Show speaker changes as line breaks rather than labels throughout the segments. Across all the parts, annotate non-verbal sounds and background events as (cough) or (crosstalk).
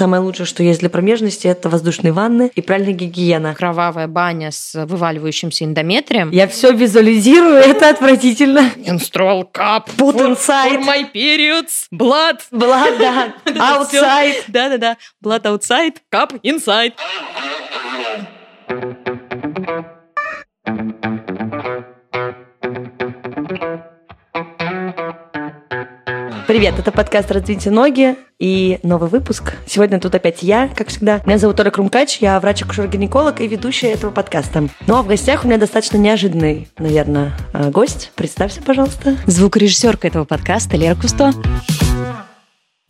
самое лучшее, что есть для промежности, это воздушные ванны и правильная гигиена.
Кровавая баня с вываливающимся эндометрием.
Я все визуализирую, (laughs) это отвратительно.
Menstrual cup.
Put
for,
inside.
For my periods. Blood.
Blood, да. (laughs) Outside.
Да-да-да. Blood outside, cup inside.
Привет, это подкаст «Развитие ноги» и новый выпуск. Сегодня тут опять я, как всегда. Меня зовут Оля Крумкач, я врач-акушер-гинеколог и ведущая этого подкаста. Ну а в гостях у меня достаточно неожиданный, наверное, э, гость. Представься, пожалуйста.
Звукорежиссерка этого подкаста Лера Кусто.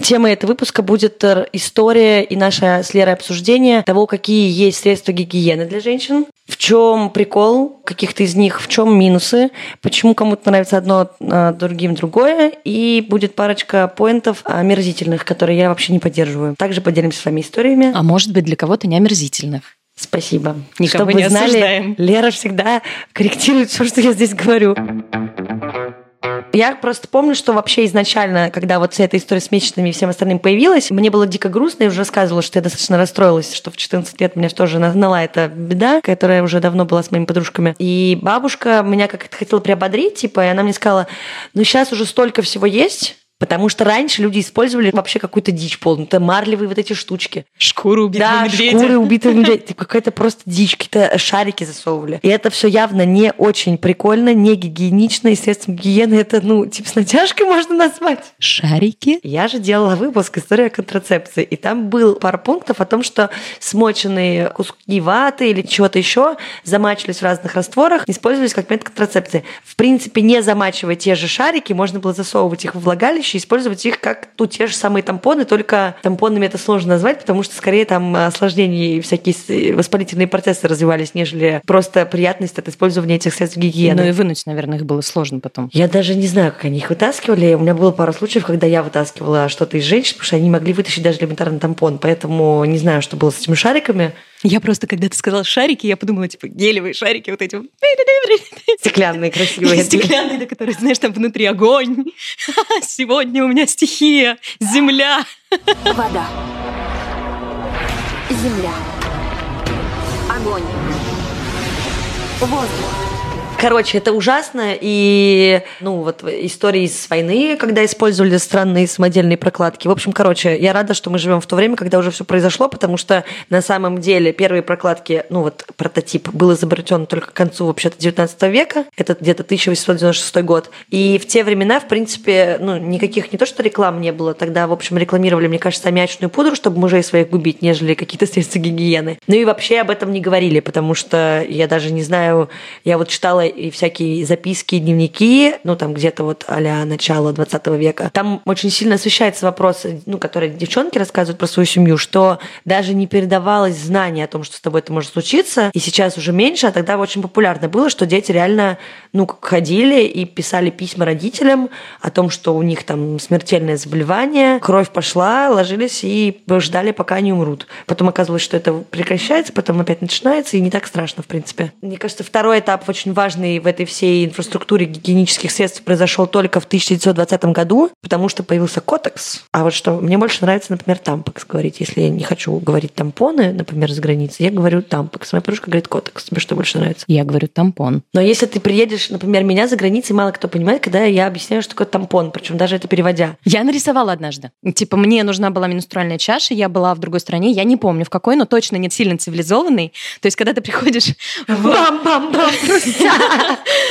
Тема этого выпуска будет э, история и наше с Лерой обсуждение того, какие есть средства гигиены для женщин, в чем прикол каких-то из них, в чем минусы, почему кому-то нравится одно, а другим другое, и будет парочка поинтов омерзительных, которые я вообще не поддерживаю. Также поделимся с вами историями.
А может быть, для кого-то не омерзительных.
Спасибо.
Никого
Чтобы
не
вы знали,
осуждаем.
Лера всегда корректирует все, что я здесь говорю. Я просто помню, что вообще изначально, когда вот вся эта история с месячными и всем остальным появилась, мне было дико грустно, я уже рассказывала, что я достаточно расстроилась, что в 14 лет меня тоже нагнала эта беда, которая уже давно была с моими подружками. И бабушка меня как-то хотела приободрить, типа, и она мне сказала, ну сейчас уже столько всего есть, Потому что раньше люди использовали вообще какую-то дичь полную. Это марлевые вот эти штучки.
Шкуру убитого
Да,
медведя.
шкуры (laughs) убитого медведя. Какая-то просто дичь, какие-то шарики засовывали. И это все явно не очень прикольно, не гигиенично. И средством гигиены это, ну, типа с натяжкой можно назвать.
Шарики?
Я же делала выпуск «История контрацепции», и там был пара пунктов о том, что смоченные куски ваты или чего-то еще замачивались в разных растворах, использовались как метод контрацепции. В принципе, не замачивая те же шарики, можно было засовывать их во влагалище и использовать их как ну, те же самые тампоны, только тампонами это сложно назвать, потому что скорее там осложнения и всякие с- воспалительные процессы развивались, нежели просто приятность от использования этих средств гигиены.
Ну и вынуть, наверное, их было сложно потом.
Я даже не знаю, как они их вытаскивали. У меня было пару случаев, когда я вытаскивала что-то из женщин, потому что они могли вытащить даже элементарно тампон. Поэтому не знаю, что было с этими шариками.
Я просто, когда ты сказал шарики, я подумала, типа, гелевые шарики вот эти.
Стеклянные, (laughs) красивые.
Стеклянные, да, которые, знаешь, там внутри огонь. (laughs) Сегодня у меня стихия, земля.
Вода. Земля. Огонь. Воздух.
Короче, это ужасно. И, ну, вот истории с войны, когда использовали странные самодельные прокладки. В общем, короче, я рада, что мы живем в то время, когда уже все произошло, потому что на самом деле первые прокладки, ну, вот прототип был изобретен только к концу, вообще-то, 19 века. Это где-то 1896 год. И в те времена, в принципе, ну, никаких не то, что реклам не было. Тогда, в общем, рекламировали, мне кажется, аммиачную пудру, чтобы мужей своих губить, нежели какие-то средства гигиены. Ну и вообще об этом не говорили, потому что я даже не знаю, я вот читала и всякие записки, дневники, ну там где-то вот а начало 20 века. Там очень сильно освещается вопрос, ну, который девчонки рассказывают про свою семью, что даже не передавалось знание о том, что с тобой это может случиться, и сейчас уже меньше, а тогда очень популярно было, что дети реально, ну, ходили и писали письма родителям о том, что у них там смертельное заболевание, кровь пошла, ложились и ждали, пока они умрут. Потом оказывалось, что это прекращается, потом опять начинается, и не так страшно, в принципе. Мне кажется, второй этап очень важный в этой всей инфраструктуре гигиенических средств произошел только в 1920 году, потому что появился котекс. А вот что, мне больше нравится, например, тампекс говорить. Если я не хочу говорить тампоны, например, с границы, я говорю тампекс. Моя подружка говорит котекс. Тебе что больше нравится?
Я говорю тампон.
Но если ты приедешь, например, меня за границей, мало кто понимает, когда я объясняю, что такое тампон, причем даже это переводя.
Я нарисовала однажды. Типа, мне нужна была менструальная чаша, я была в другой стране, я не помню в какой, но точно не сильно цивилизованный. То есть, когда ты приходишь
Бам-бам-бам! (laughs)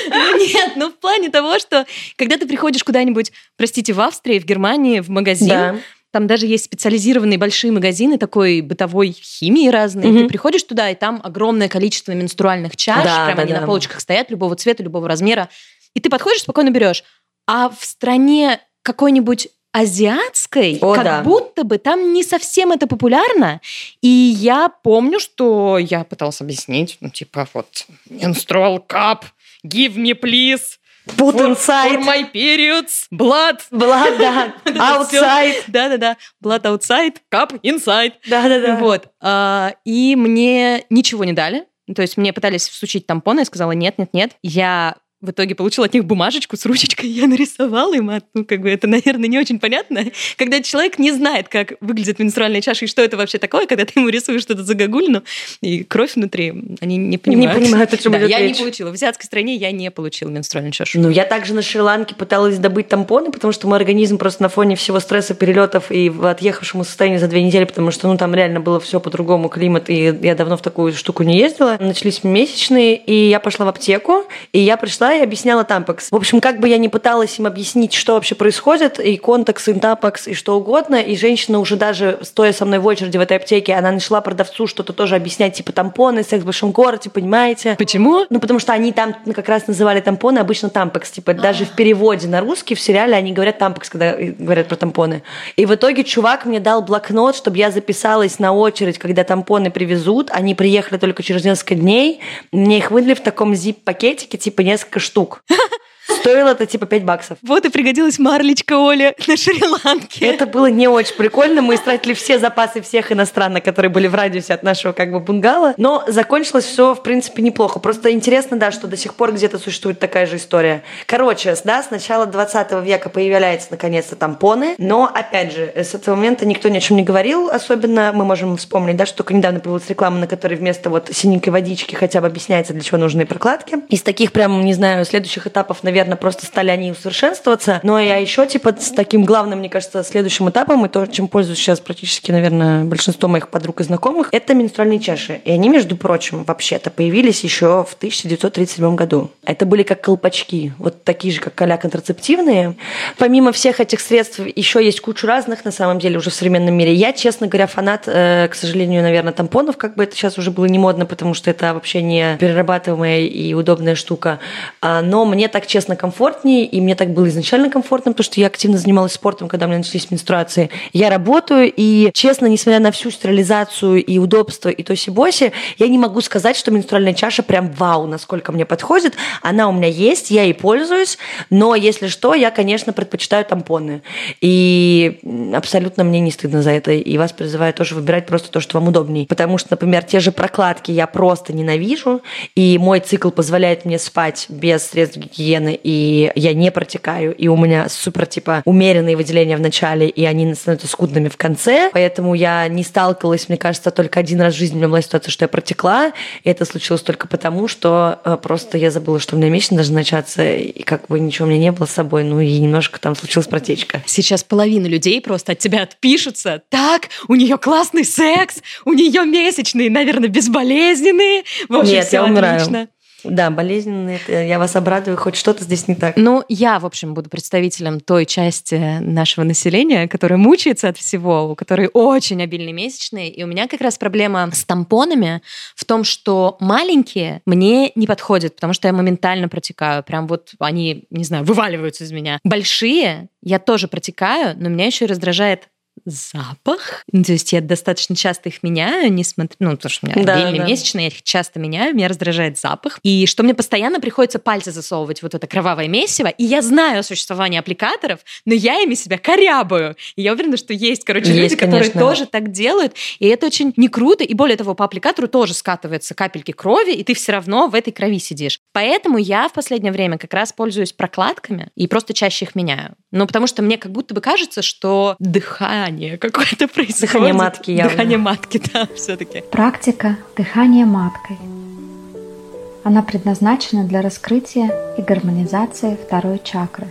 Ну нет, ну в плане того, что когда ты приходишь куда-нибудь, простите, в Австрии, в Германии, в магазин, там даже есть специализированные большие магазины такой бытовой химии разные.
Мгм.
Ты приходишь туда, и там огромное количество менструальных чаш,
Да,
прям
да,
они
да.
на полочках стоят, любого цвета, любого размера. И ты подходишь, спокойно берешь. А в стране какой-нибудь азиатской,
О,
как
да.
будто бы там не совсем это популярно. И я помню, что я пыталась объяснить, ну, типа, вот, menstrual cup, give me please,
Put
for,
inside.
for my periods, blood.
Blood, да. (laughs) Outside.
Да-да-да, blood outside, cup inside.
Да-да-да.
Вот. а, И мне ничего не дали. То есть мне пытались всучить тампоны, я сказала нет, нет, нет. Я в итоге получила от них бумажечку с ручечкой, я нарисовала им, а, ну, как бы это, наверное, не очень понятно. Когда человек не знает, как выглядит менструальная чаша и что это вообще такое, когда ты ему рисуешь что-то загогулину и кровь внутри, они не понимают.
Не понимают, о чем
да, я
речь.
не получила. В азиатской стране я не получила менструальную чашу.
Ну, я также на Шри-Ланке пыталась добыть тампоны, потому что мой организм просто на фоне всего стресса, перелетов и в отъехавшему состоянии за две недели, потому что, ну, там реально было все по-другому, климат, и я давно в такую штуку не ездила. Начались месячные, и я пошла в аптеку, и я пришла и объясняла тампекс. В общем, как бы я ни пыталась им объяснить, что вообще происходит, и контекс, и тампекс, и что угодно, и женщина уже даже, стоя со мной в очереди в этой аптеке, она начала продавцу что-то тоже объяснять, типа тампоны, секс в большом городе, понимаете?
Почему?
Ну, потому что они там ну, как раз называли тампоны обычно тампекс. Типа, даже в переводе на русский в сериале они говорят тампекс, когда э, говорят про тампоны. И в итоге чувак мне дал блокнот, чтобы я записалась на очередь, когда тампоны привезут. Они приехали только через несколько дней. Мне их выдали в таком зип-пакетике, типа несколько штук. (laughs) Стоило это типа 5 баксов.
Вот и пригодилась марлечка Оля на Шри-Ланке.
Это было не очень прикольно. Мы истратили все запасы всех иностранных, которые были в радиусе от нашего как бы бунгало. Но закончилось все, в принципе, неплохо. Просто интересно, да, что до сих пор где-то существует такая же история. Короче, да, с начала 20 века появляются наконец-то тампоны. Но, опять же, с этого момента никто ни о чем не говорил. Особенно мы можем вспомнить, да, что только недавно появилась реклама, на которой вместо вот синенькой водички хотя бы объясняется, для чего нужны прокладки. Из таких прям, не знаю, следующих этапов, наверное, просто стали они усовершенствоваться. Но я еще, типа, с таким главным, мне кажется, следующим этапом, и то, чем пользуюсь сейчас практически, наверное, большинство моих подруг и знакомых, это менструальные чаши. И они, между прочим, вообще-то появились еще в 1937 году. Это были как колпачки, вот такие же, как а контрацептивные. Помимо всех этих средств еще есть куча разных, на самом деле, уже в современном мире. Я, честно говоря, фанат, э, к сожалению, наверное, тампонов, как бы это сейчас уже было не модно, потому что это вообще не перерабатываемая и удобная штука. А, Но мне так, честно, комфортнее, и мне так было изначально комфортно, потому что я активно занималась спортом, когда у меня начались менструации. Я работаю, и, честно, несмотря на всю стерилизацию и удобство и тоси-боси, я не могу сказать, что менструальная чаша прям вау, насколько мне подходит. Она у меня есть, я ей пользуюсь, но, если что, я, конечно, предпочитаю тампоны. И абсолютно мне не стыдно за это, и вас призываю тоже выбирать просто то, что вам удобнее. Потому что, например, те же прокладки я просто ненавижу, и мой цикл позволяет мне спать без средств гигиены, и я не протекаю, и у меня супер, типа, умеренные выделения в начале, и они становятся скудными в конце, поэтому я не сталкивалась, мне кажется, только один раз в жизни у меня была ситуация, что я протекла, и это случилось только потому, что э, просто я забыла, что у меня месяц должен начаться, и как бы ничего у меня не было с собой, ну и немножко там случилась протечка.
Сейчас половина людей просто от тебя отпишутся. Так, у нее классный секс, у нее месячные, наверное, безболезненные. В общем,
Нет,
всё
я умираю.
отлично.
Да, болезненные, это- я вас обрадую, хоть что-то здесь не так.
Ну, я, в общем, буду представителем той части нашего населения, которая мучается от всего, у которой очень обильные месячные. И у меня как раз проблема с тампонами в том, что маленькие мне не подходят, потому что я моментально протекаю. Прям вот они, не знаю, вываливаются из меня. Большие я тоже протекаю, но меня еще и раздражает запах. Ну, то есть я достаточно часто их меняю, несмотря... Ну, потому что у меня
Да,
обильные
да.
месячные, я их часто меняю, меня раздражает запах. И что мне постоянно приходится пальцы засовывать вот это кровавое месиво. И я знаю о существовании аппликаторов, но я ими себя корябаю. И я уверена, что есть, короче,
Есть,
люди, которые
конечно.
тоже так делают. И это очень не круто. И более того, по аппликатору тоже скатываются капельки крови, и ты все равно в этой крови сидишь. Поэтому я в последнее время как раз пользуюсь прокладками и просто чаще их меняю. Ну, потому что мне как будто бы кажется, что дыхание какое-то происходит.
Дыхание матки явно.
Дыхание матки, (laughs) да, все-таки.
Практика дыхания маткой. Она предназначена для раскрытия и гармонизации второй чакры.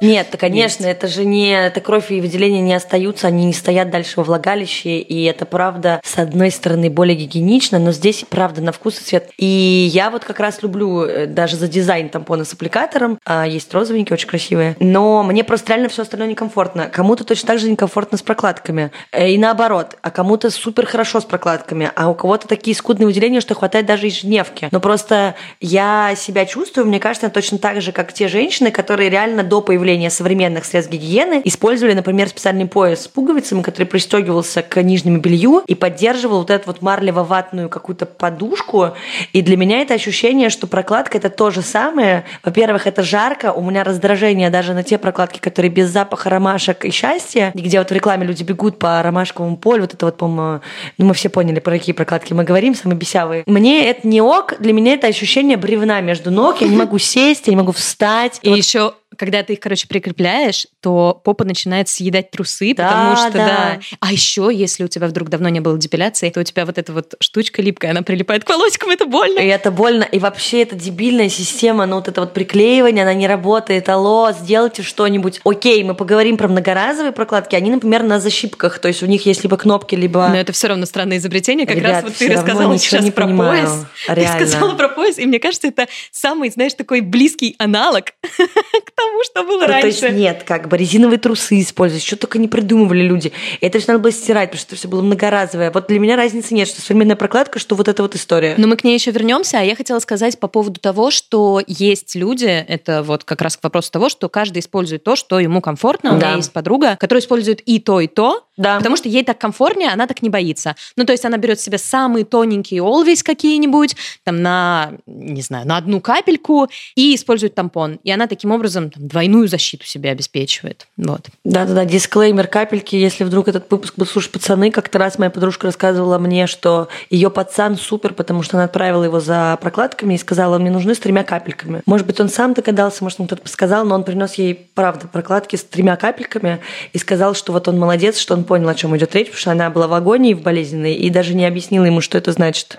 Нет, конечно, это же не... Это кровь и выделения не остаются, они не стоят дальше во влагалище, и это, правда, с одной стороны, более гигиенично, но здесь, правда, на вкус и цвет. И я вот как раз люблю э, даже за дизайн тампона с аппликатором. А, Есть розовенькие, очень красивые. Но мне просто реально все остальное некомфортно. Кому-то точно так же некомфортно с прокладками. Э, И наоборот. А кому-то супер хорошо с прокладками, а у кого-то такие скудные выделения, что хватает даже ежедневки. Но просто я себя чувствую, мне кажется, точно так же, как те женщины, которые реально до появления появления современных средств гигиены использовали, например, специальный пояс с пуговицами, который пристегивался к нижнему белью и поддерживал вот эту вот марлево-ватную какую-то подушку. И для меня это ощущение, что прокладка это то же самое. Во-первых, это жарко, у меня раздражение даже на те прокладки, которые без запаха ромашек и счастья, где вот в рекламе люди бегут по ромашковому полю, вот это вот, по-моему, ну мы все поняли, про какие прокладки мы говорим, самые бесявые. Мне это не ок, для меня это ощущение бревна между ног, я не могу сесть, я не могу встать.
И вот... еще когда ты их, короче, прикрепляешь, то попа начинает съедать трусы, да, потому что, да. да. А еще, если у тебя вдруг давно не было депиляции, то у тебя вот эта вот штучка липкая, она прилипает к волосикам, это больно.
И это больно. И вообще это дебильная система, ну вот это вот приклеивание, она не работает. Алло, сделайте что-нибудь. Окей, мы поговорим про многоразовые прокладки, они, например, на защипках, то есть у них есть либо кнопки, либо...
Но это все равно странное изобретение, как Ребят, раз вот ты рассказала сейчас не про понимаю. пояс. (laughs) Реально. Ты сказала про пояс, и мне кажется, это самый, знаешь, такой близкий аналог (laughs) к тому, что было ну, раньше.
То есть нет, как бы резиновые трусы использовать, что только не придумывали люди. Это все надо было стирать, потому что это все было многоразовое. Вот для меня разницы нет, что современная прокладка, что вот эта вот история.
Но мы к ней еще вернемся, а я хотела сказать по поводу того, что есть люди, это вот как раз к вопросу того, что каждый использует то, что ему комфортно. У да. меня есть подруга, которая использует и то, и то, да. потому что ей так комфортнее, она так не боится. Ну, то есть она берет себе самые тоненькие Always какие-нибудь, там на, не знаю, на одну капельку и использует тампон. И она таким образом там, двойную защиту себе обеспечивает. Вот.
Да-да-да, дисклеймер капельки. Если вдруг этот выпуск будут слушать пацаны, как-то раз моя подружка рассказывала мне, что ее пацан супер, потому что она отправила его за прокладками и сказала, мне нужны с тремя капельками. Может быть, он сам догадался, может, ему кто-то подсказал, но он принес ей, правда, прокладки с тремя капельками и сказал, что вот он молодец, что он понял, о чем идет речь, потому что она была в агонии в болезненной и даже не объяснила ему, что это значит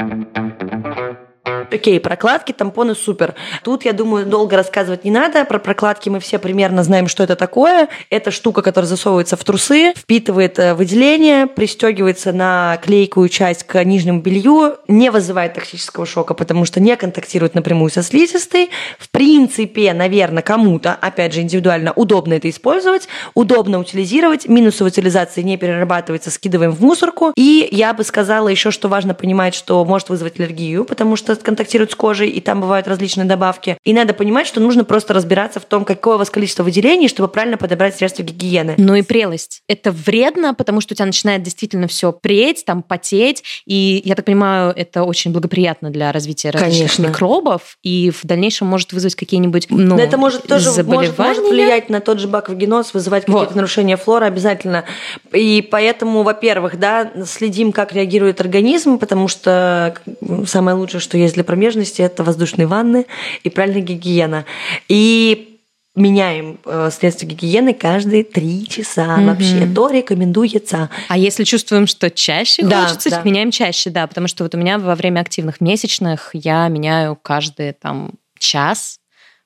окей, прокладки, тампоны супер. Тут, я думаю, долго рассказывать не надо. Про прокладки мы все примерно знаем, что это такое. Это штука, которая засовывается в трусы, впитывает э, выделение, пристегивается на клейкую часть к нижнему белью, не вызывает токсического шока, потому что не контактирует напрямую со слизистой. В принципе, наверное, кому-то, опять же, индивидуально удобно это использовать, удобно утилизировать. Минусы утилизации не перерабатывается, скидываем в мусорку. И я бы сказала еще, что важно понимать, что может вызвать аллергию, потому что контактируют с кожей, и там бывают различные добавки. И надо понимать, что нужно просто разбираться в том, какое у вас количество выделений, чтобы правильно подобрать средства гигиены.
Ну и прелость. Это вредно, потому что у тебя начинает действительно все преть, там потеть, и я так понимаю, это очень благоприятно для развития различных Конечно. микробов, и в дальнейшем может вызвать какие-нибудь ну,
Но это может тоже может, может влиять на тот же баквагеноз, вызывать какие-то вот. нарушения флоры обязательно. И поэтому, во-первых, да, следим, как реагирует организм, потому что самое лучшее, что есть для промежности, это воздушные ванны и правильная гигиена. И меняем э, средства гигиены каждые три часа. Угу. Вообще то рекомендуется.
А если чувствуем, что чаще да, хочется, да. меняем чаще, да, потому что вот у меня во время активных месячных я меняю каждый там час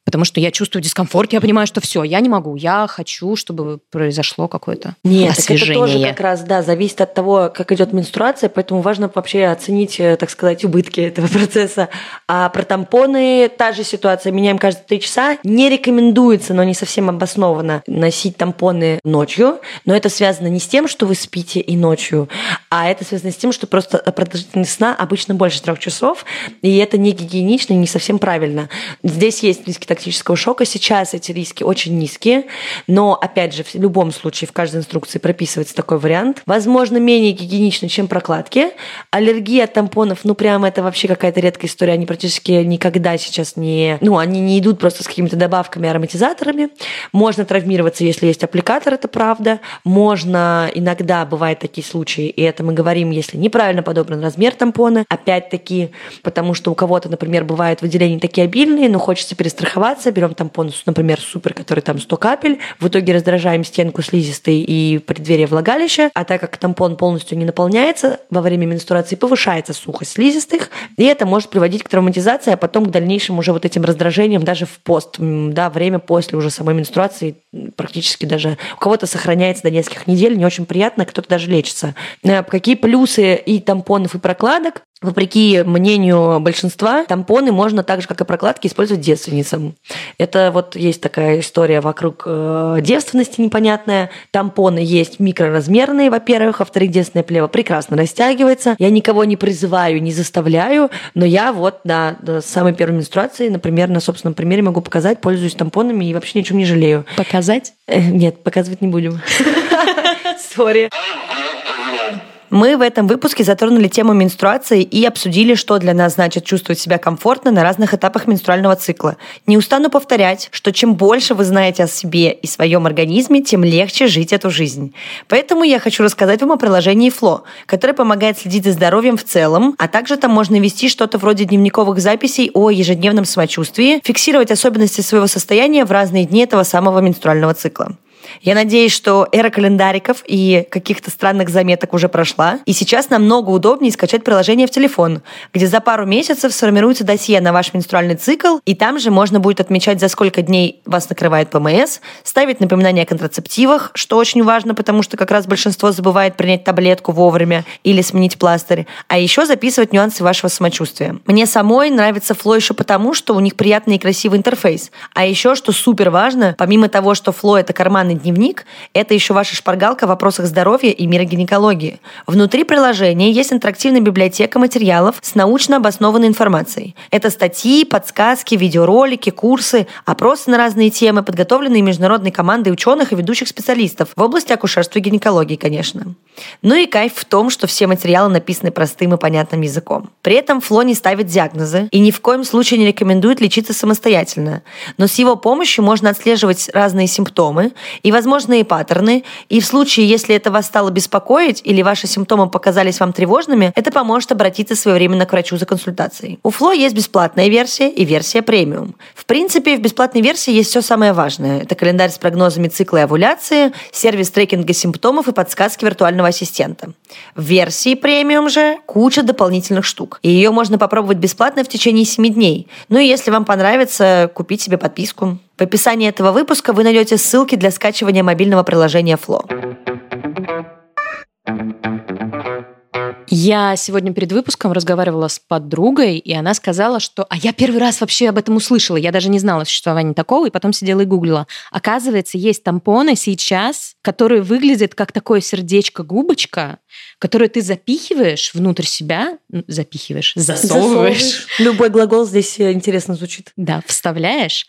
потому что я чувствую дискомфорт, я понимаю, что все, я не могу, я хочу, чтобы произошло какое-то
Нет, освежение. это тоже как раз, да, зависит от того, как идет менструация, поэтому важно вообще оценить, э, так сказать, убытки (laughs) этого процесса. А про тампоны та же ситуация, меняем каждые три часа. Не рекомендуется, но не совсем обоснованно носить тампоны ночью, но это связано не с тем, что вы спите и ночью, а это связано с тем, что просто продолжительность сна обычно больше трех часов, и это не гигиенично и не совсем правильно. Здесь есть риски токсического шока. Сейчас эти риски очень низкие, но, опять же, в любом случае в каждой инструкции прописывается такой вариант. Возможно, менее гигиенично, чем прокладки. Аллергия от тампонов, ну, прямо это вообще какая-то редкая история. Они практически никогда сейчас не... Ну, они не идут просто с какими-то добавками, ароматизаторами. Можно травмироваться, если есть аппликатор, это правда. Можно, иногда бывают такие случаи, и это мы говорим, если неправильно подобран размер тампона. Опять-таки, потому что у кого-то, например, бывают выделения такие обильные, но хочется перестраховать страховаться, берем тампон, например, супер, который там 100 капель, в итоге раздражаем стенку слизистой и преддверие влагалища, а так как тампон полностью не наполняется, во время менструации повышается сухость слизистых, и это может приводить к травматизации, а потом к дальнейшим уже вот этим раздражениям даже в пост, да, время после уже самой менструации практически даже у кого-то сохраняется до нескольких недель, не очень приятно, кто-то даже лечится. Э, какие плюсы и тампонов, и прокладок? Вопреки мнению большинства, тампоны можно так же, как и прокладки, использовать девственницам. Это вот есть такая история вокруг э, девственности непонятная. Тампоны есть микроразмерные, во-первых, во-вторых, девственное плево прекрасно растягивается. Я никого не призываю, не заставляю, но я вот на, на самой первой менструации, например, на собственном примере могу показать, пользуюсь тампонами и вообще ничем не жалею.
Показать?
Э, нет, показывать не будем. (laughs) Сори. Мы в этом выпуске затронули тему менструации и обсудили, что для нас значит чувствовать себя комфортно на разных этапах менструального цикла. Не устану повторять, что чем больше вы знаете о себе и своем организме, тем легче жить эту жизнь. Поэтому я хочу рассказать вам о приложении Фло, которое помогает следить за здоровьем в целом, а также там можно вести что-то вроде дневниковых записей о ежедневном самочувствии, фиксировать особенности своего состояния в разные дни этого самого менструального цикла. Я надеюсь, что эра календариков и каких-то странных заметок уже прошла, и сейчас намного удобнее скачать приложение в телефон, где за пару месяцев сформируется досье на ваш менструальный цикл, и там же можно будет отмечать, за сколько дней вас накрывает ПМС, ставить напоминания о контрацептивах, что очень важно, потому что как раз большинство забывает принять таблетку вовремя или сменить пластырь, а еще записывать нюансы вашего самочувствия. Мне самой нравится Фло еще потому, что у них приятный и красивый интерфейс, а еще, что супер важно, помимо того, что Фло — это карманный дневник – это еще ваша шпаргалка в вопросах здоровья и мира гинекологии. Внутри приложения есть интерактивная библиотека материалов с научно обоснованной информацией. Это статьи, подсказки, видеоролики, курсы, опросы на разные темы, подготовленные международной командой ученых и ведущих специалистов в области акушерства и гинекологии, конечно. Ну и кайф в том, что все материалы написаны простым и понятным языком. При этом Фло не ставит диагнозы и ни в коем случае не рекомендует лечиться самостоятельно. Но с его помощью можно отслеживать разные симптомы и возможные паттерны, и в случае, если это вас стало беспокоить или ваши симптомы показались вам тревожными, это поможет обратиться своевременно к врачу за консультацией. У Фло есть бесплатная версия и версия премиум. В принципе, в бесплатной версии есть все самое важное. Это календарь с прогнозами цикла и овуляции, сервис трекинга симптомов и подсказки виртуального ассистента. В версии премиум же куча дополнительных штук. И ее можно попробовать бесплатно в течение 7 дней. Ну и если вам понравится, купить себе подписку. В описании этого выпуска вы найдете ссылки для скачивания мобильного приложения Flow.
Я сегодня перед выпуском разговаривала с подругой, и она сказала, что... А я первый раз вообще об этом услышала. Я даже не знала существования такого, и потом сидела и гуглила. Оказывается, есть тампоны сейчас, которые выглядят как такое сердечко-губочка, которое ты запихиваешь внутрь себя, запихиваешь, засовываешь. засовываешь.
Любой глагол здесь э, интересно звучит.
Да, вставляешь,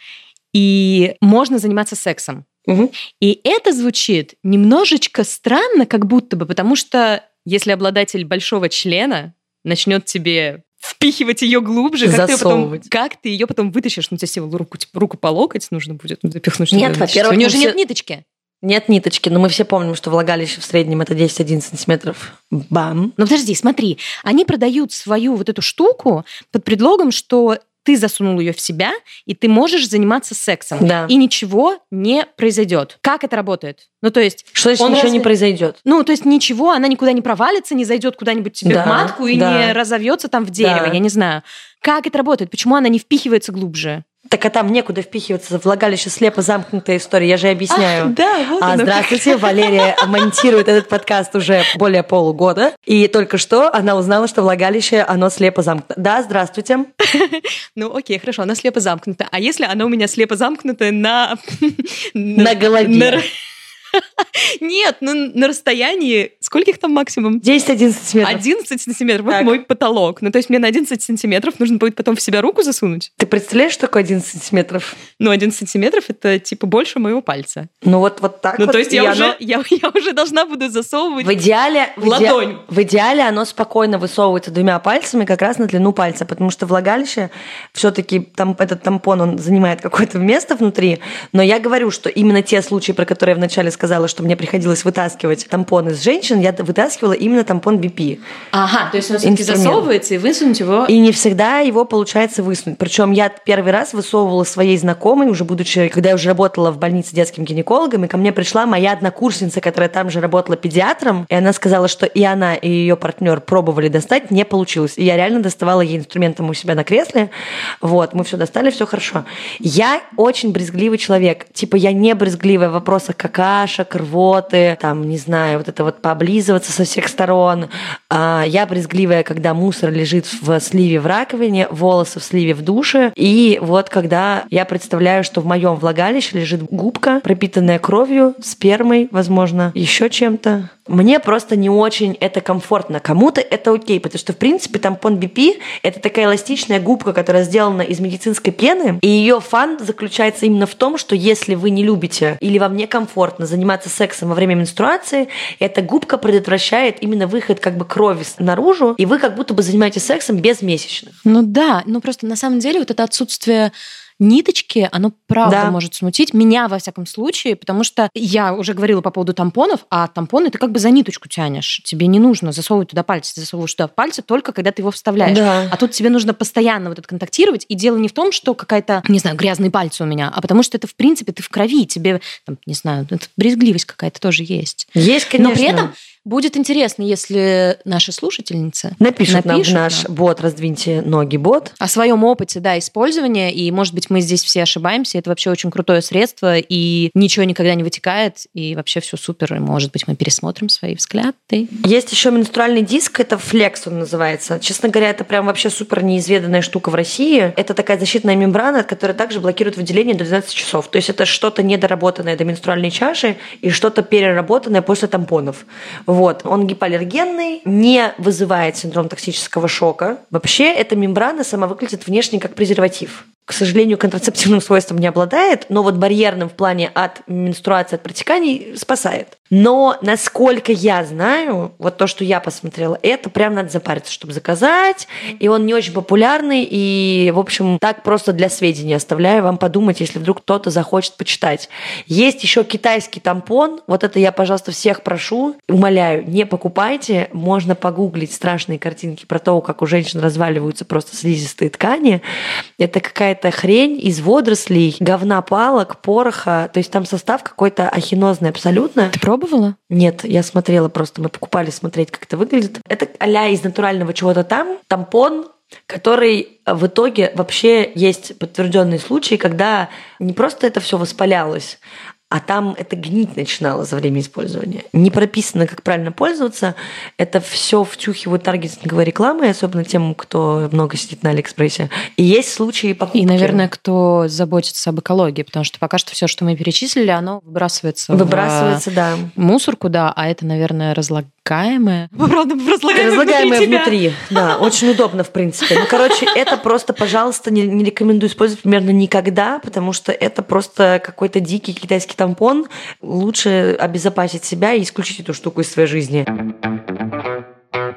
и можно заниматься сексом.
Угу.
И это звучит немножечко странно, как будто бы, потому что если обладатель большого члена начнет тебе впихивать ее глубже, как ты, потом, как ты ее потом вытащишь? Ну, тебе силу руку, типа, руку по локоть нужно будет запихнуть.
Нет, во-первых,
у нее же все... нет ниточки.
Нет ниточки, но мы все помним, что влагалище в среднем это 10-11 сантиметров. Бам.
Ну подожди, смотри, они продают свою вот эту штуку под предлогом, что ты засунул ее в себя, и ты можешь заниматься сексом.
Да.
И ничего не произойдет. Как это работает? Ну, то есть...
Что значит ничего разве... не произойдет?
Ну, то есть ничего, она никуда не провалится, не зайдет куда-нибудь тебе да, в матку и да. не разовьется там в дерево, да. я не знаю. Как это работает? Почему она не впихивается глубже?
Так а там некуда впихиваться, влагалище слепо замкнутая история, я же объясняю.
А, да, вот
а, здравствуйте, Валерия монтирует этот подкаст уже более полугода, и только что она узнала, что влагалище, оно слепо замкнуто. Да, здравствуйте. (laughs)
Ну, окей, хорошо, оно слепо замкнуто. А если оно у меня слепо замкнуто на...
На (laughs) голове. (laughs)
Нет, ну на расстоянии... Скольких там максимум?
10-11 сантиметров.
11 сантиметров. Вот мой потолок. Ну, то есть мне на 11 сантиметров нужно будет потом в себя руку засунуть.
Ты представляешь, что такое 11 сантиметров?
Ну, 11 сантиметров — это типа больше моего пальца.
Ну, вот, вот так
Ну,
вот.
то есть я, оно... уже, я, (laughs) я уже должна буду засовывать
в идеале,
в ладонь.
В идеале оно спокойно высовывается двумя пальцами как раз на длину пальца, потому что влагалище все таки там этот тампон, он занимает какое-то место внутри. Но я говорю, что именно те случаи, про которые я вначале сказала, что мне приходилось вытаскивать тампоны из женщин, я вытаскивала именно тампон BP.
Ага, то есть он все-таки засовывается и высунуть его.
И не всегда его получается высунуть. Причем я первый раз высовывала своей знакомой, уже будучи, когда я уже работала в больнице детским гинекологом, и ко мне пришла моя однокурсница, которая там же работала педиатром, и она сказала, что и она, и ее партнер пробовали достать, не получилось. И я реально доставала ей инструментом у себя на кресле. Вот, мы все достали, все хорошо. Я очень брезгливый человек. Типа, я не брезгливая в вопросах какашек, мурашек, рвоты, там, не знаю, вот это вот пооблизываться со всех сторон. А, я брезгливая, когда мусор лежит в сливе в раковине, волосы в сливе в душе. И вот когда я представляю, что в моем влагалище лежит губка, пропитанная кровью, спермой, возможно, еще чем-то. Мне просто не очень это комфортно. Кому-то это окей, потому что, в принципе, тампон BP — это такая эластичная губка, которая сделана из медицинской пены, и ее фан заключается именно в том, что если вы не любите или вам некомфортно заниматься сексом во время менструации, эта губка предотвращает именно выход как бы крови наружу, и вы как будто бы занимаетесь сексом без месячных.
Ну да, ну просто на самом деле вот это отсутствие ниточки, оно правда
Да.
может смутить меня во всяком случае, потому что я уже говорила по поводу тампонов, а тампоны ты как бы за ниточку тянешь. Тебе не нужно засовывать туда пальцы, ты засовываешь туда пальцы только когда ты его вставляешь.
Да.
А тут тебе нужно постоянно вот это контактировать, и дело не в том, что какая-то, не знаю, грязные пальцы у меня, а потому что это, в принципе, ты в крови, тебе, там, не знаю, брезгливость какая-то тоже есть.
Есть, конечно.
Но при этом будет интересно, если наши слушательницы
Напишут, нам
напишут
наш
нам.
бот «Раздвиньте ноги» бот.
о своем опыте, да, использования, и, может быть, мы здесь все ошибаемся, это вообще очень крутое средство, и ничего никогда не вытекает, и вообще все супер, и, может быть, мы пересмотрим свои взгляды.
Есть еще менструальный диск, это флекс он называется. Честно говоря, это прям вообще супер неизведанная штука в России. Это такая защитная мембрана, которая также блокирует выделение до 12 часов. То есть это что-то недоработанное до менструальной чаши и что-то переработанное после тампонов. Вот. Он гипоаллергенный, не вызывает синдром токсического шока. Вообще эта мембрана сама выглядит внешне как презерватив. К сожалению, контрацептивным свойством не обладает, но вот барьерным в плане от менструации, от протеканий спасает. Но насколько я знаю, вот то, что я посмотрела, это прям надо запариться, чтобы заказать. И он не очень популярный. И, в общем, так просто для сведения оставляю вам подумать, если вдруг кто-то захочет почитать. Есть еще китайский тампон. Вот это я, пожалуйста, всех прошу. Умоляю, не покупайте. Можно погуглить страшные картинки про то, как у женщин разваливаются просто слизистые ткани. Это какая-то хрень из водорослей, говна палок, пороха. То есть там состав какой-то ахинозный абсолютно.
Ты пробовала?
Нет, я смотрела просто, мы покупали смотреть, как это выглядит. Это а из натурального чего-то там, тампон, который в итоге вообще есть подтвержденные случаи, когда не просто это все воспалялось, а там это гнить начинало за время использования. Не прописано, как правильно пользоваться. Это все втюхивают таргетинговой рекламой, особенно тем, кто много сидит на Алиэкспрессе. И есть случаи покупки.
И, наверное, кто заботится об экологии, потому что пока что все, что мы перечислили, оно выбрасывается,
Выбрасывается, да.
в мусорку, да, а это, наверное, разлагаемое. (laughs) Правда,
Разлагаемое внутри. Да, очень удобно, в принципе. Ну, короче, это просто, пожалуйста, не, не рекомендую использовать примерно никогда, потому что это просто какой-то дикий китайский тампон. Лучше обезопасить себя и исключить эту штуку из своей жизни.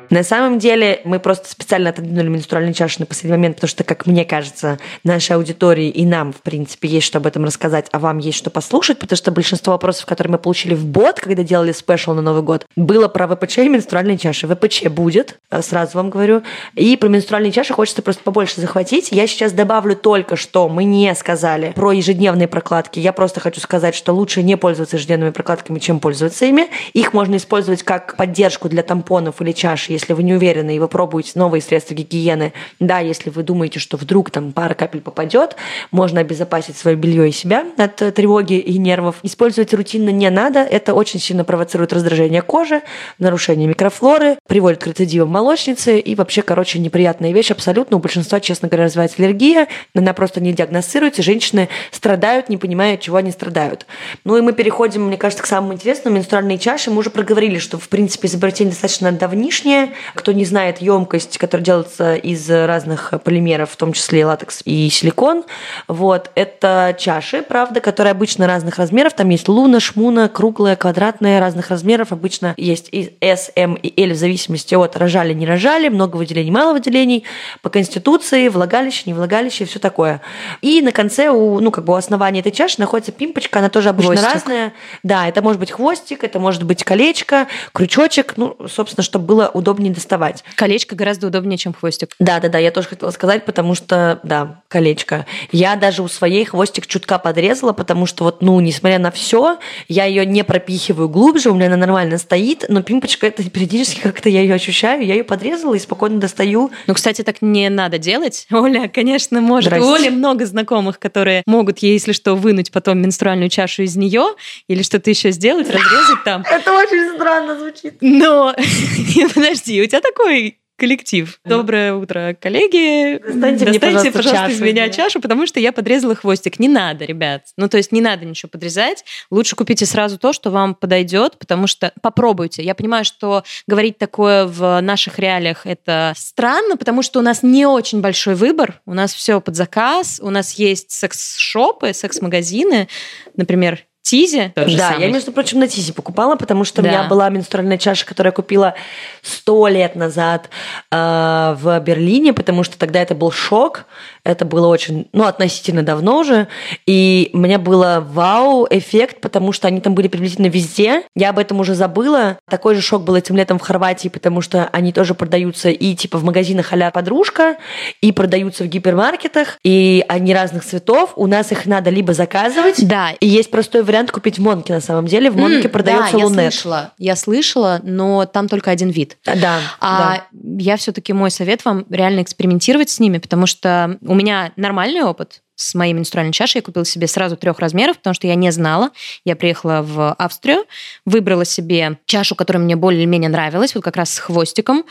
На самом деле мы просто специально отодвинули менструальные чаши на последний момент, потому что, как мне кажется, нашей аудитории и нам, в принципе, есть что об этом рассказать, а вам есть что послушать, потому что большинство вопросов, которые мы получили в бот, когда делали спешл на Новый год, было про ВПЧ и менструальные чаши. ВПЧ будет, э, сразу вам говорю. И про менструальные чаши хочется просто побольше захватить. Я сейчас добавлю только, что мы не сказали про ежедневные прокладки. Я просто хочу сказать, что лучше не пользоваться ежедневными прокладками, чем пользоваться ими. Их можно использовать как поддержку для тампонов или чаши, если вы не уверены и вы пробуете новые средства гигиены. Да, если вы думаете, что вдруг там пара капель попадет, можно обезопасить свое белье и себя от э, тревоги и нервов. Использовать рутинно не надо. Это очень сильно провоцирует раздражение кожи, нарушение микрофлоры, приводит к рецидивам молочницы и вообще, короче, неприятная вещь абсолютно. У большинства, честно говоря, развивается аллергия. Она просто не диагностируется. Женщины страдают, не понимая, чего они страдают. Ну и мы переходим, мне кажется, к самому интересному. Менструальные чаши. Мы уже проговорили, что, в принципе, изобретение достаточно давнишнее. Кто не знает емкость, которая делается из разных полимеров, в том числе латекс и силикон, вот, это чаши, правда, которые обычно разных размеров. Там есть луна, шмуна, круглая, квадратная, разных размеров. Обычно есть и S, M и L в зависимости от рожали, не рожали, много выделений, мало выделений, по конституции, влагалище, не влагалище и все такое. И на конце, у, ну, как бы у основания этой чаши находится пимпочка, она тоже обычно
Хвостик.
разная. Да, это может быть хвостик, это может быть колечко, крючочек, ну, собственно, чтобы было удобнее доставать.
Колечко гораздо удобнее, чем хвостик.
Да, да, да, я тоже хотела сказать, потому что, да, колечко. Я даже у своей хвостик чутка подрезала, потому что вот, ну, несмотря на все, я ее не пропихиваю глубже, у меня она нормально стоит, но пимпочка это периодически как-то я ее ощущаю, я ее подрезала и спокойно достаю.
Ну, кстати, так не надо делать. (laughs) Оля, конечно, может. У
Здрасте.
Оли много знакомых, которые могут ей, если что, вынуть потом менструальную чашу из нее или что-то еще сделать, разрезать там. (laughs)
Это очень странно звучит.
Но (laughs) подожди, у тебя такой коллектив. Доброе утро, коллеги.
Достаньте мне, пожалуйста, чашу
из меня
меня.
чашу, потому что я подрезала хвостик. Не надо, ребят. Ну, то есть не надо ничего подрезать. Лучше купите сразу то, что вам подойдет, потому что попробуйте. Я понимаю, что говорить такое в наших реалиях это странно, потому что у нас не очень большой выбор. У нас все под заказ. У нас есть секс-шопы, секс-магазины. Например, Тизи.
да,
самый.
я, между прочим, на Тизе покупала, потому что
Да.
у меня была менструальная чаша, которую я купила сто лет назад э, в Берлине, потому что тогда это был шок. Это было очень, ну, относительно давно уже. И у меня было вау-эффект, потому что они там были приблизительно везде. Я об этом уже забыла. Такой же шок был этим летом в Хорватии, потому что они тоже продаются и типа в магазинах а подружка, и продаются в гипермаркетах, и они разных цветов. У нас их надо либо заказывать,
Да,
и есть простой вариант купить в Монке на самом деле. В Монке
М,
продается
да, я
лунет.
слышала, я слышала, но там только один вид.
Да, да.
А я все-таки мой совет вам реально экспериментировать с ними, потому что у меня нормальный опыт с моей менструальной чашей. Я купила себе сразу трех размеров, потому что я не знала. Я приехала в Австрию, выбрала себе чашу, которая мне более-менее нравилась, вот как раз с хвостиком,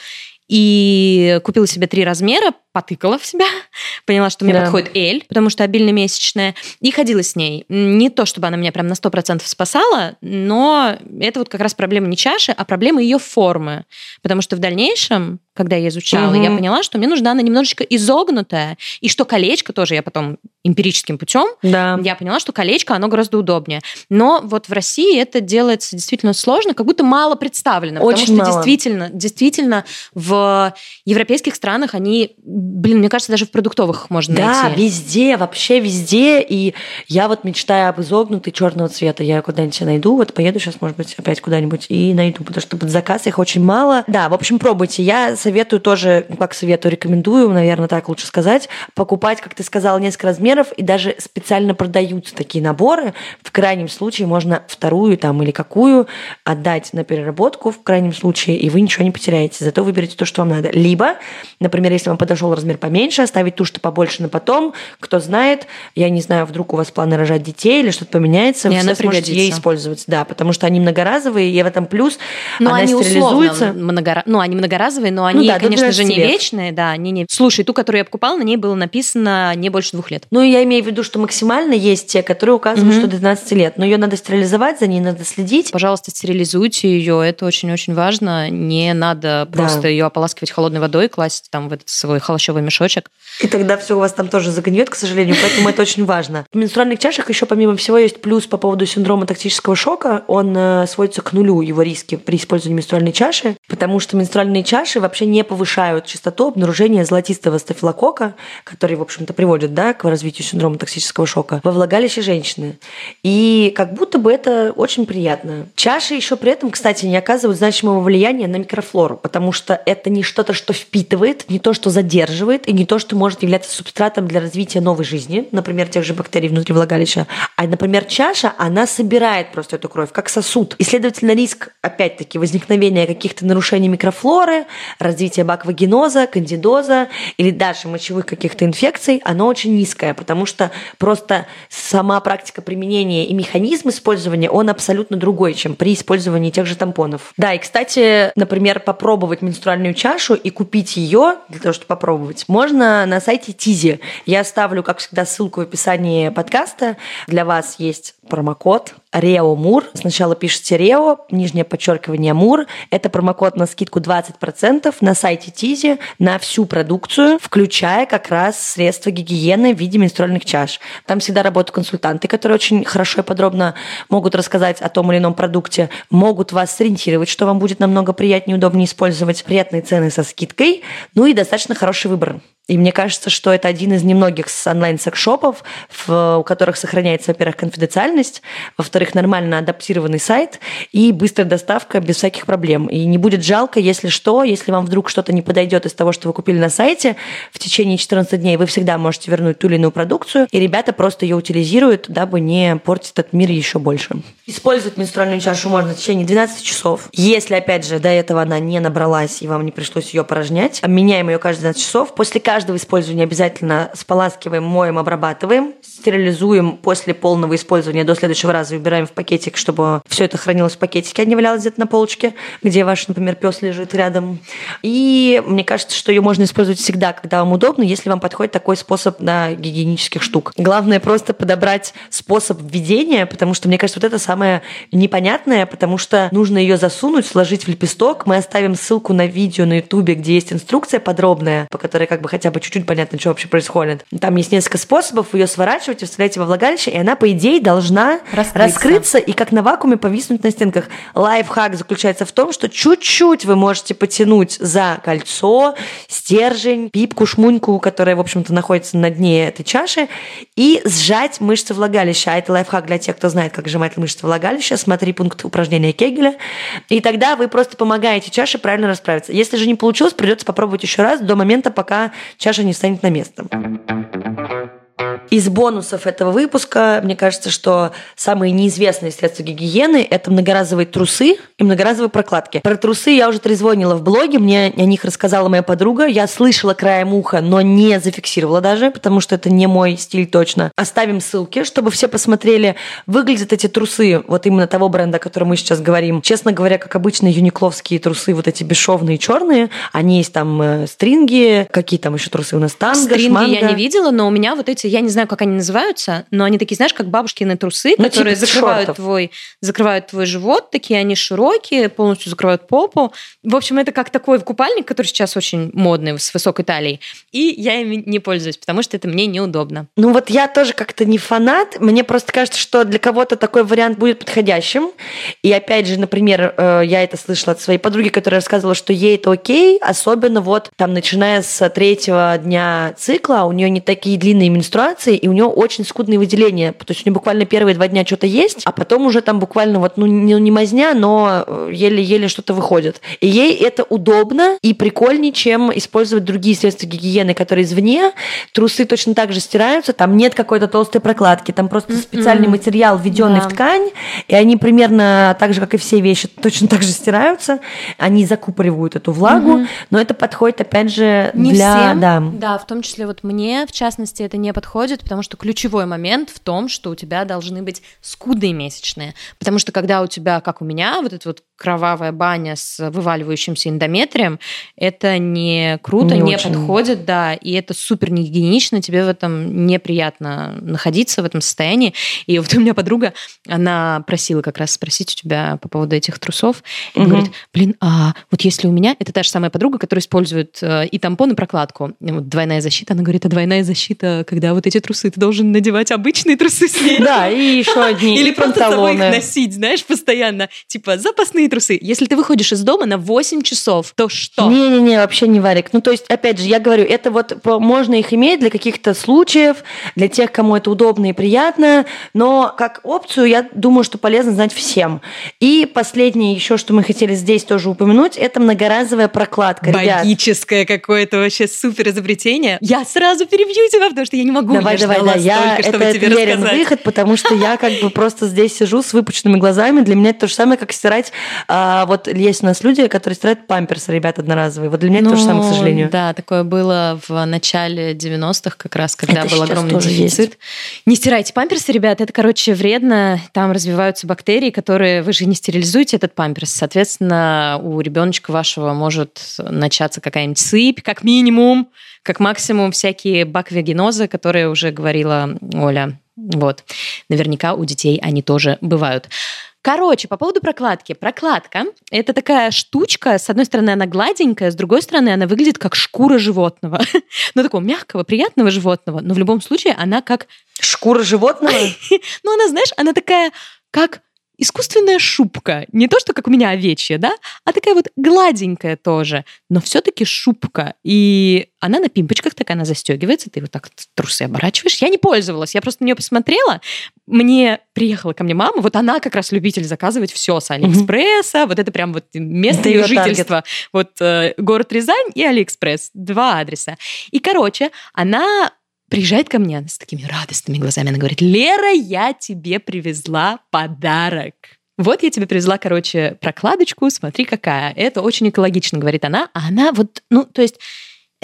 и купила себе три размера, потыкала в себя, (laughs) поняла, что мне
Да.
подходит L, потому что обильно месячная, и ходила с ней. Не то, чтобы она меня прям на 100% спасала, но это вот как раз проблема не чаши, а проблема ее формы. Потому что в дальнейшем, когда я изучала,
Мгм.
я поняла, что мне нужна она немножечко изогнутая, и что колечко тоже я потом эмпирическим путем
Да.
я поняла, что колечко, оно гораздо удобнее. Но вот в России это делается действительно сложно, как будто мало представлено.
Очень
потому что
мало.
действительно, действительно в европейских странах они, блин, мне кажется, даже в продуктовых можно
Да,
найти.
везде, вообще везде. И я вот мечтаю об изогнутой черного цвета. Я куда-нибудь найду. Вот поеду сейчас, может быть, опять куда-нибудь и найду, потому что под заказ их очень мало. Да, в общем, пробуйте. Я советую тоже, ну, как советую, рекомендую, наверное, так лучше сказать, покупать, как ты сказала, несколько размеров, и даже специально продаются такие наборы. В крайнем случае можно вторую там или какую отдать на переработку в крайнем случае, и вы ничего не потеряете. Зато выберете то, что вам надо. Либо, например, если вам подошел размер поменьше, оставить ту, что побольше на потом. Кто знает, я не знаю, вдруг у вас планы рожать детей или что-то поменяется,
И
вы
она
сможете ей использовать. Да, потому что они многоразовые, и в этом плюс.
Но
она
они
стерилизуется.
условно многора- ну, они многоразовые, но они,
да, до
конечно же,
12
не
лет.
вечные, да, они не. Слушай, ту, которую я покупала, на ней было написано не больше двух лет.
Ну, я имею в виду, что максимально есть те, которые указывают,
Мгм.
что до 12 лет. Но ее надо стерилизовать, за ней надо следить.
Пожалуйста, стерилизуйте ее, это очень-очень важно. Не надо просто ее ополаскивать холодной водой, класть там в этот свой холощовый мешочек.
И тогда все у вас там тоже загниет, к сожалению, поэтому это очень важно. В менструальных чашах еще помимо всего есть плюс по поводу синдрома токсического шока. Он э, сводится к нулю, его риски при использовании менструальной чаши, потому что менструальные чаши вообще не повышают частоту обнаружения золотистого стафилокока, который, в общем-то, приводит да, к развитию синдрома токсического шока, во влагалище женщины. И как будто бы это очень приятно. Чаши еще при этом, кстати, не оказывают значимого влияния на микрофлору, потому что это не что-то, что впитывает, не то, что задерживает, и не то, что может являться субстратом для развития новой жизни, например, тех же бактерий внутри влагалища. А, например, чаша, она собирает просто эту кровь, как сосуд. И, следовательно, риск, опять-таки, возникновения каких-то нарушений микрофлоры, развития баквагеноза, кандидоза или даже мочевых каких-то инфекций, оно очень низкое, потому что просто сама практика применения и механизм использования, он абсолютно другой, чем при использовании тех же тампонов. Да, и, кстати, например, попробовать менструальную чашу и купить ее для того, чтобы попробовать, можно на сайте Тизи. Я оставлю, как всегда, ссылку в описании подкаста. Для вас есть промокод Рео Мур. Сначала пишите Рео, нижнее подчеркивание Мур. Это промокод на скидку 20% на сайте Тизи на всю продукцию, включая как раз средства гигиены в виде менструальных чаш. Там всегда работают консультанты, которые очень хорошо и подробно могут рассказать о том или ином продукте, могут вас сориентировать, что вам будет намного приятнее удобнее использовать. Приятные цены со скидкой, ну и достаточно хороший выбор. И мне кажется, что это один из немногих онлайн-секшопов, у которых сохраняется, во-первых, конфиденциальность, во-вторых, нормально адаптированный сайт и быстрая доставка без всяких проблем. И не будет жалко, если что, если вам вдруг что-то не подойдет из того, что вы купили на сайте, в течение 14 дней вы всегда можете вернуть ту или иную продукцию, и ребята просто ее утилизируют, дабы не портить этот мир еще больше. Использовать менструальную чашу можно в течение 12 часов. Если, опять же, до этого она не набралась и вам не пришлось ее порожнять, меняем ее каждые 12 часов. После каждого использования обязательно споласкиваем, моем, обрабатываем, стерилизуем после полного использования до следующего раза, убираем в пакетик, чтобы все это хранилось в пакетике, а не валялось где-то на полочке, где ваш, например, пес лежит рядом. И мне кажется, что ее можно использовать всегда, когда вам удобно, если вам подходит такой способ на гигиенических штук. Главное просто подобрать способ введения, потому что, мне кажется, вот это самое самое непонятное, потому что нужно ее засунуть, сложить в лепесток. Мы оставим ссылку на видео на ютубе, где есть инструкция подробная, по которой как бы хотя бы чуть-чуть понятно, что вообще происходит. Там есть несколько способов, ее сворачиваете, вставляете во влагалище, и она, по идее, должна раскрыться, раскрыться и как на вакууме повиснуть на стенках. Лайфхак заключается в том, что чуть-чуть вы можете потянуть за кольцо, стержень, пипку, шмуньку, которая, в общем-то, находится на дне этой чаши, и сжать мышцы влагалища. А это лайфхак для тех, кто знает, как сжимать мышцы влагалища, смотри пункт упражнения Кегеля, и тогда вы просто помогаете чаше правильно расправиться. Если же не получилось, придется попробовать еще раз до момента, пока чаша не станет на место. Из бонусов этого выпуска, мне кажется, что самые неизвестные средства гигиены – это многоразовые трусы и многоразовые прокладки. Про трусы я уже трезвонила в блоге, мне о них рассказала моя подруга. Я слышала краем уха, но не зафиксировала даже, потому что это не мой стиль точно. Оставим ссылки, чтобы все посмотрели. Выглядят эти трусы вот именно того бренда, о котором мы сейчас говорим. Честно говоря, как обычно, юникловские трусы, вот эти бесшовные черные. Они есть там э, стринги, какие там еще трусы у нас? Танго,
Стринги
шманго.
я не видела, но у меня вот эти, я не знаю, как они называются, но они такие, знаешь, как бабушкины трусы,
Ну,
которые
типа
закрывают твой, закрывают твой живот, такие они широкие, полностью закрывают попу. В общем, это как такой купальник, который сейчас очень модный, с высокой талией. И я ими не пользуюсь, потому что это мне неудобно.
Ну вот я тоже как-то не фанат. Мне просто кажется, что для кого-то такой вариант будет подходящим. И опять же, например, э, я это слышала от своей подруги, которая рассказывала, что ей это окей, особенно вот там начиная с третьего дня цикла, у нее не такие длинные менструации, и у нее очень скудные выделения. То есть у нее буквально первые два дня что-то есть, а потом уже там буквально вот, ну не, не мазня, но э, еле-еле что-то выходит. И ей это удобно и прикольнее, чем использовать другие средства гигиены, которые извне. Трусы точно так же стираются, там нет какой-то толстой прокладки, там просто специальный материал, введенный
Да.
в ткань, и они примерно так же, как и все вещи, точно так же стираются. Они закупоривают эту влагу, но это подходит, опять же,
Не
для...
всем,
Да.
да, в том числе вот мне, в частности, это не подходит, потому что ключевой момент в том, что у тебя должны быть скудные месячные. Потому что когда у тебя, как у меня, вот эта вот кровавая баня с вываливающимся эндометрием, это не круто,
Не
не,
очень.
подходит, да, и это супер негигиенично, тебе в этом неприятно находиться в этом состоянии. И вот у меня подруга, она просила как раз спросить у тебя по поводу этих трусов, и
Мгм.
говорит, блин, а вот если у меня, это та же самая подруга, которая использует э, и тампон, и прокладку, вот двойная защита, она говорит, а двойная защита, когда вот эти трусы, ты должен надевать обычные трусы с ней.
Да, и еще одни
Или просто с собой их носить, знаешь, постоянно. Типа запасные трусы. Если ты выходишь из дома на 8 часов, то что?
Не-не-не, вообще не варик. Ну, то есть, опять же, я говорю, это вот можно их иметь для каких-то случаев, для тех, кому это удобно и приятно, но как опцию, я думаю, что полезно знать всем. И последнее еще, что мы хотели здесь тоже упомянуть, это многоразовая прокладка. Ребят,
Магическое какое-то вообще супер изобретение. Я сразу перебью тебя, потому что я не могу.
Давай,
я
давай, да, я,
столько,
это
тебе
верен
рассказать.
выход, потому что я как бы просто здесь сижу с выпученными глазами. Для меня это то же самое, как стирать. а, вот есть у нас люди, которые стирают памперсы, ребят, одноразовые. Вот для меня это то же самое, к
Ну,
сожалению.
Да, такое было в начале 90-х, как раз, когда
Это
был огромный дефицит. Не стирайте памперсы, ребят, это, короче, вредно. Там развиваются бактерии, которые вы же не стерилизуете этот памперс. Соответственно, у ребеночка вашего может начаться какая-нибудь сыпь, как минимум, как максимум всякие баквагенозы, которые уже говорила Оля. Вот. Наверняка у детей они тоже бывают. Короче, по поводу прокладки. Прокладка – это такая штучка, с одной стороны, она гладенькая, с другой стороны, она выглядит как шкура животного. (laughs) Ну, такого мягкого, приятного животного, но в любом случае она как...
Шкура животного? (laughs)
Ну, она, знаешь, она такая, как искусственная шубка. Не то, что как у меня овечья, да, а такая вот гладенькая тоже, но все-таки шубка. И она на пимпочках такая, она застегивается, ты вот так трусы оборачиваешь. Я не пользовалась, я просто на нее посмотрела. Мне приехала ко мне мама, вот она как раз любитель заказывать все с Алиэкспресса, вот это прям вот место ее жительства. Вот э, город Рязань и Алиэкспресс, два адреса. И, короче, она приезжает ко мне с такими радостными глазами. Она говорит, Лера, я тебе привезла подарок. Вот я тебе привезла, короче, прокладочку, смотри какая. Это очень экологично, говорит она. А она вот, ну, то есть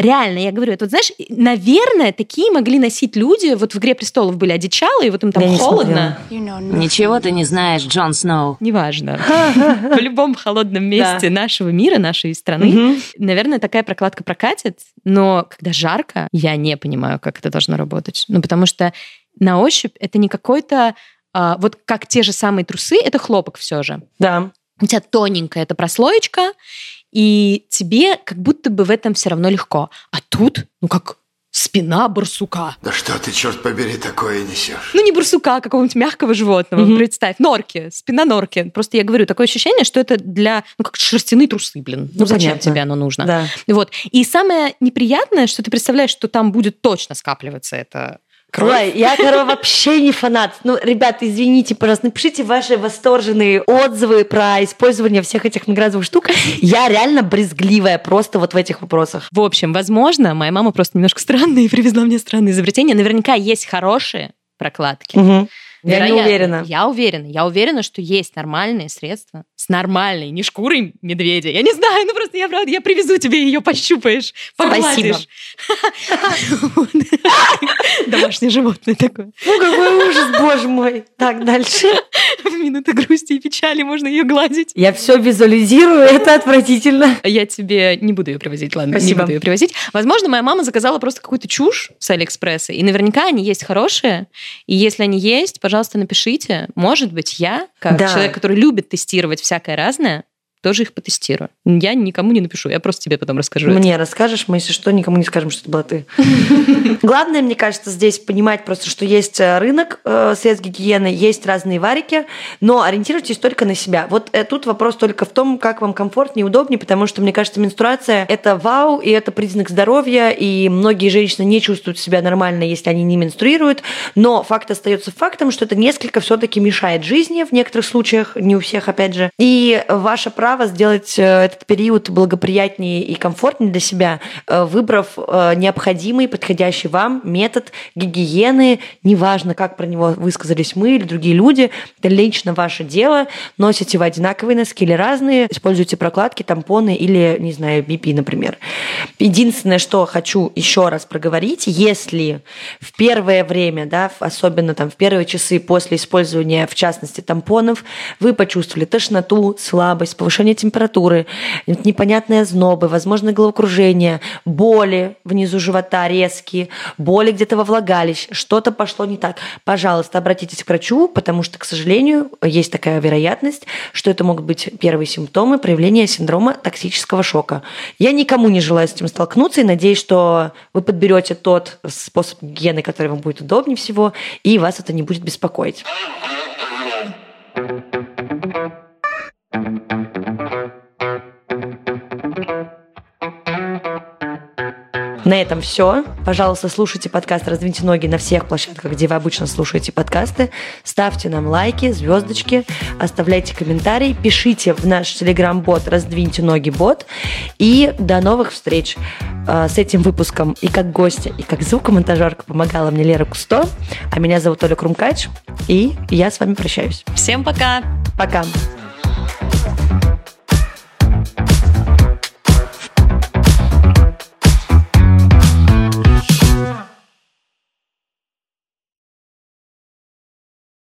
реально, я говорю, это вот, знаешь, наверное, такие могли носить люди, вот в «Игре престолов» были одичалые, и вот им там
Я
холодно.
Ничего ты не знаешь, Джон Сноу.
Неважно. (laughs) (laughs) В любом холодном месте нашего мира, нашей страны, наверное, такая прокладка прокатит, но когда жарко, я не понимаю, как это должно работать. Ну, потому что на ощупь это не какой-то а, вот как те же самые трусы, это хлопок все же.
Да.
У тебя тоненькая эта прослоечка, и тебе как будто бы в этом все равно легко. А тут, ну как спина барсука.
Да что ты, черт побери, такое несешь?
Ну, не барсука, а какого-нибудь мягкого животного,
Мгм.
представь. Норки, спина норки. Просто я говорю, такое ощущение, что это для, ну, как шерстяные трусы, блин. Ну,
Ну,
зачем
понятно.
тебе оно нужно?
Да.
Вот. И самое неприятное, что ты представляешь, что там будет точно скапливаться это кровь.
Ой, я, короче, вообще не фанат. Ну, ребята, извините, пожалуйста, напишите ваши восторженные отзывы про использование всех этих многоразовых штук. Я реально брезгливая просто вот в этих вопросах.
В общем, возможно, моя мама просто немножко странная и привезла мне странные изобретения. Наверняка есть хорошие прокладки.
Мгм. Я не
Вероятно.
уверена.
Я уверена. Я уверена, что есть нормальные средства с нормальной, не шкурой медведя. Я не знаю, ну просто я правда, я привезу тебе ее, пощупаешь, погладишь. (laughs) Домашнее животное такое.
Фу, какой ужас, боже мой. Так, дальше. (laughs)
В минуты грусти и печали можно ее гладить.
Я все визуализирую, это отвратительно.
Я тебе не буду ее привозить, ладно, не буду ее привозить. Возможно, моя мама заказала просто какую-то чушь с Алиэкспресса, и наверняка они есть хорошие. И если они есть, пожалуйста, напишите. Может быть, я, как
Да.
человек, который любит тестировать всякое разное, тоже их потестирую. Я никому не напишу, я просто тебе потом расскажу. это.
Мне расскажешь, мы, если что, никому не скажем, что это была ты. (laughs) Главное, мне кажется, здесь понимать просто, что есть э, рынок э, средств гигиены, есть разные варики, но ориентируйтесь только на себя. Вот э, тут вопрос только в том, как вам комфортнее и удобнее, потому что, мне кажется, менструация – это вау, и это признак здоровья, и многие женщины не чувствуют себя нормально, если они не менструируют, но факт остается фактом, что это несколько все таки мешает жизни в некоторых случаях, не у всех, опять же. И ваше право сделать э, этот период благоприятнее и комфортнее для себя, э, выбрав э, необходимый, подходящий вам метод гигиены, неважно, как про него высказались мы или другие люди, это лично ваше дело, носите вы одинаковые носки или разные, используйте прокладки, тампоны или, не знаю, BP, например. Единственное, что хочу еще раз проговорить, если в первое время, да, особенно там в первые часы после использования, в частности, тампонов, вы почувствовали тошноту, слабость, повышение температуры, непонятные ознобы, возможно, головокружение, боли внизу живота резкие, боли где-то во влагалище, что-то пошло не так, пожалуйста, обратитесь к врачу, потому что, к сожалению, есть такая вероятность, что это могут быть первые симптомы проявления синдрома токсического шока. Я никому не желаю с этим столкнуться и надеюсь, что вы подберете тот способ гигиены, который вам будет удобнее всего, и вас это не будет беспокоить. На этом все. Пожалуйста, слушайте подкаст «Раздвиньте ноги» на всех площадках, где вы обычно слушаете подкасты. Ставьте нам лайки, звездочки, оставляйте комментарии, пишите в наш телеграм-бот «Раздвиньте ноги бот». И до новых встреч э, с этим выпуском. И как гостья, и как звукомонтажерка помогала мне Лера Кусто. А меня зовут Оля Крумкач. И я с вами прощаюсь.
Всем пока!
Пока.